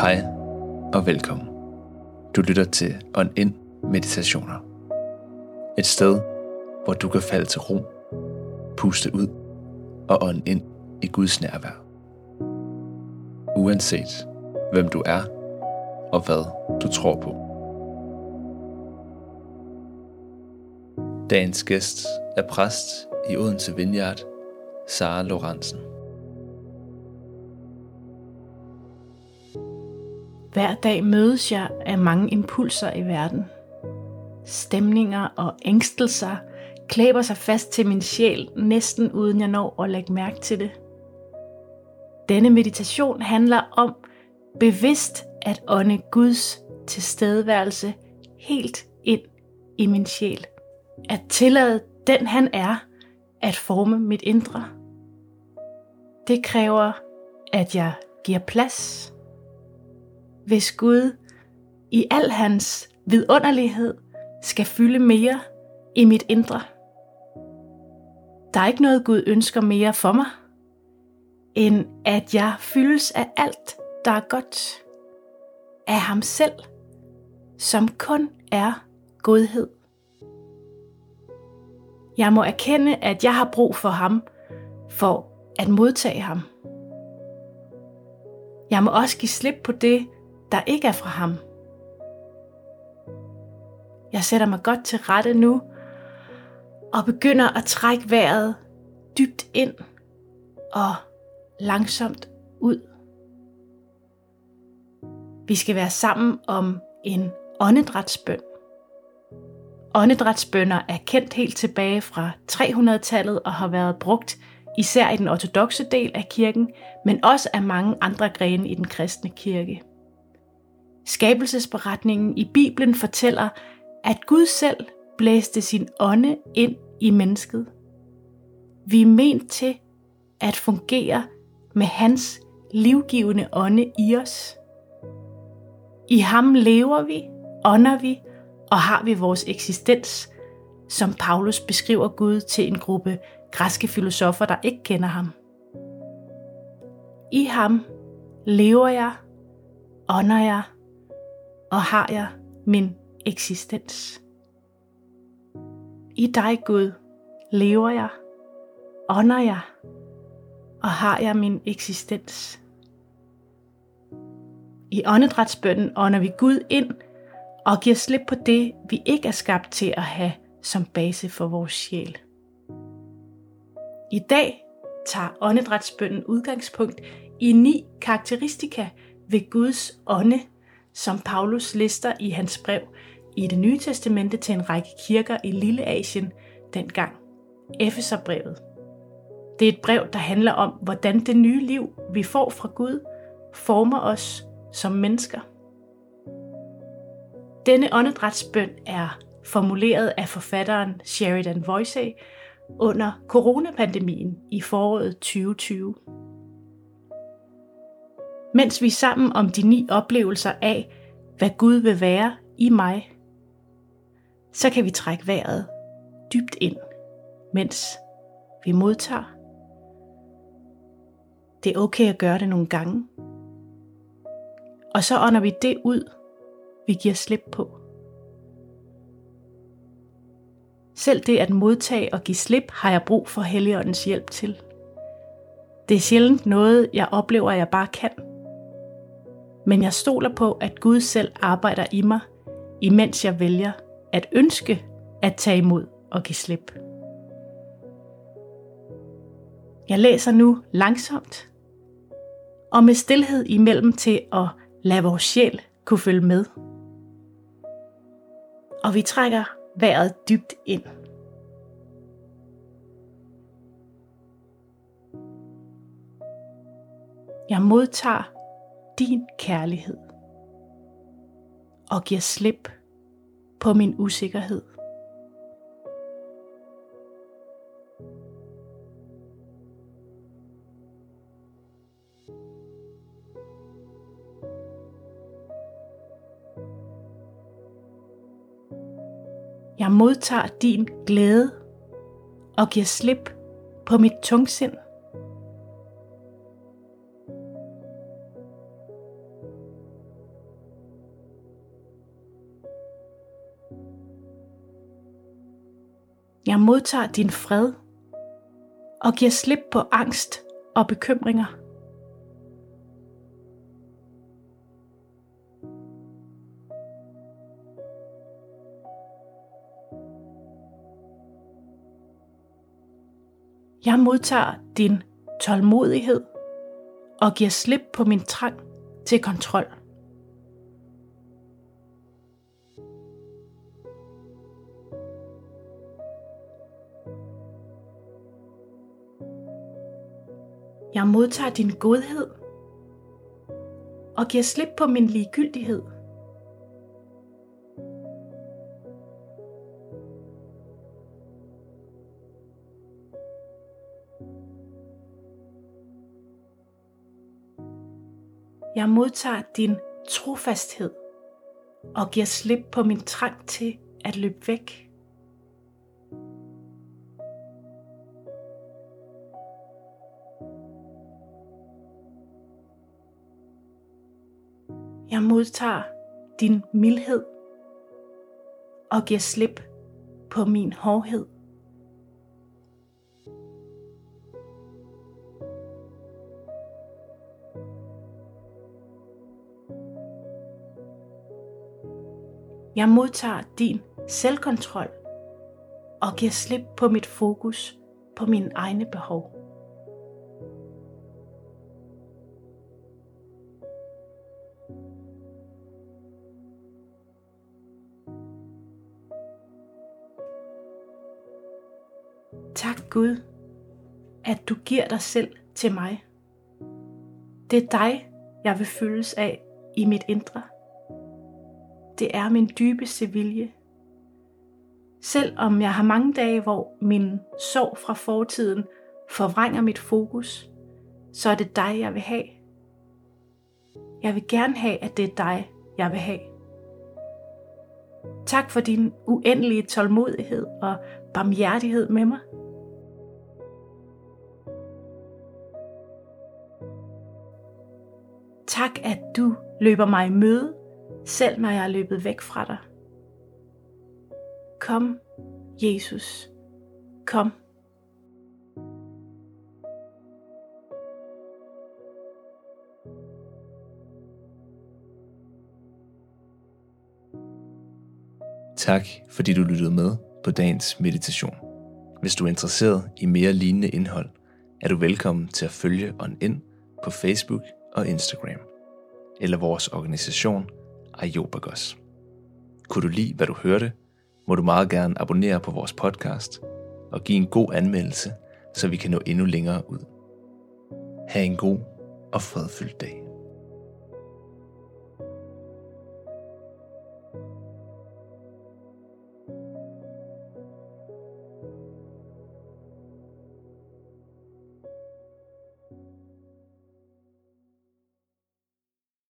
Hej og velkommen. Du lytter til On In Meditationer. Et sted, hvor du kan falde til ro, puste ud og ånde ind i Guds nærvær. Uanset hvem du er og hvad du tror på. Dagens gæst er præst i Odense Vineyard, Sara Lorentzen. Hver dag mødes jeg af mange impulser i verden. Stemninger og ængstelser klæber sig fast til min sjæl, næsten uden jeg når at lægge mærke til det. Denne meditation handler om bevidst at ånde Guds tilstedeværelse helt ind i min sjæl. At tillade den han er, at forme mit indre. Det kræver, at jeg giver plads hvis Gud i al hans vidunderlighed skal fylde mere i mit indre. Der er ikke noget Gud ønsker mere for mig, end at jeg fyldes af alt, der er godt, af ham selv, som kun er godhed. Jeg må erkende, at jeg har brug for ham for at modtage ham. Jeg må også give slip på det, der ikke er fra ham. Jeg sætter mig godt til rette nu og begynder at trække vejret dybt ind og langsomt ud. Vi skal være sammen om en åndedrætsbøn. Åndedrætsbønder er kendt helt tilbage fra 300-tallet og har været brugt især i den ortodoxe del af kirken, men også af mange andre grene i den kristne kirke. Skabelsesberetningen i Bibelen fortæller, at Gud selv blæste sin ånde ind i mennesket. Vi er ment til at fungere med hans livgivende ånde i os. I ham lever vi, ånder vi og har vi vores eksistens, som Paulus beskriver Gud til en gruppe græske filosofer, der ikke kender ham. I ham lever jeg, ånder jeg og har jeg min eksistens. I dig, Gud, lever jeg, ånder jeg, og har jeg min eksistens. I åndedrætsbønden ånder vi Gud ind og giver slip på det, vi ikke er skabt til at have som base for vores sjæl. I dag tager åndedrætsbønden udgangspunkt i ni karakteristika ved Guds ånde som Paulus lister i hans brev i det nye testamente til en række kirker i Lille Asien dengang. Efeserbrevet. Det er et brev, der handler om, hvordan det nye liv, vi får fra Gud, former os som mennesker. Denne åndedrætsbøn er formuleret af forfatteren Sheridan Voysey under coronapandemien i foråret 2020 mens vi er sammen om de ni oplevelser af, hvad Gud vil være i mig, så kan vi trække vejret dybt ind, mens vi modtager. Det er okay at gøre det nogle gange. Og så ånder vi det ud, vi giver slip på. Selv det at modtage og give slip har jeg brug for Helligåndens hjælp til. Det er sjældent noget, jeg oplever, at jeg bare kan – men jeg stoler på, at Gud selv arbejder i mig, imens jeg vælger at ønske at tage imod og give slip. Jeg læser nu langsomt og med stillhed imellem til at lade vores sjæl kunne følge med. Og vi trækker vejret dybt ind. Jeg modtager din kærlighed og giver slip på min usikkerhed. Jeg modtager din glæde og giver slip på mit tungsind. Jeg modtager din fred og giver slip på angst og bekymringer. Jeg modtager din tålmodighed og giver slip på min trang til kontrol. Jeg modtager din godhed og giver slip på min ligegyldighed. Jeg modtager din trofasthed og giver slip på min trang til at løbe væk. Modtager din mildhed og giver slip på min hårdhed. Jeg modtager din selvkontrol og giver slip på mit fokus på mine egne behov. Tak Gud, at du giver dig selv til mig. Det er dig, jeg vil føles af i mit indre. Det er min dybeste vilje. Selvom jeg har mange dage, hvor min sorg fra fortiden forvrænger mit fokus, så er det dig, jeg vil have. Jeg vil gerne have, at det er dig, jeg vil have. Tak for din uendelige tålmodighed og barmhjertighed med mig. Tak, at du løber mig i møde, selv når jeg er løbet væk fra dig. Kom, Jesus. Kom. Tak, fordi du lyttede med på dagens meditation. Hvis du er interesseret i mere lignende indhold, er du velkommen til at følge On In på Facebook og Instagram, eller vores organisation Ayobagos. Kunne du lide, hvad du hørte, må du meget gerne abonnere på vores podcast og give en god anmeldelse, så vi kan nå endnu længere ud. Ha' en god og fredfyldt dag.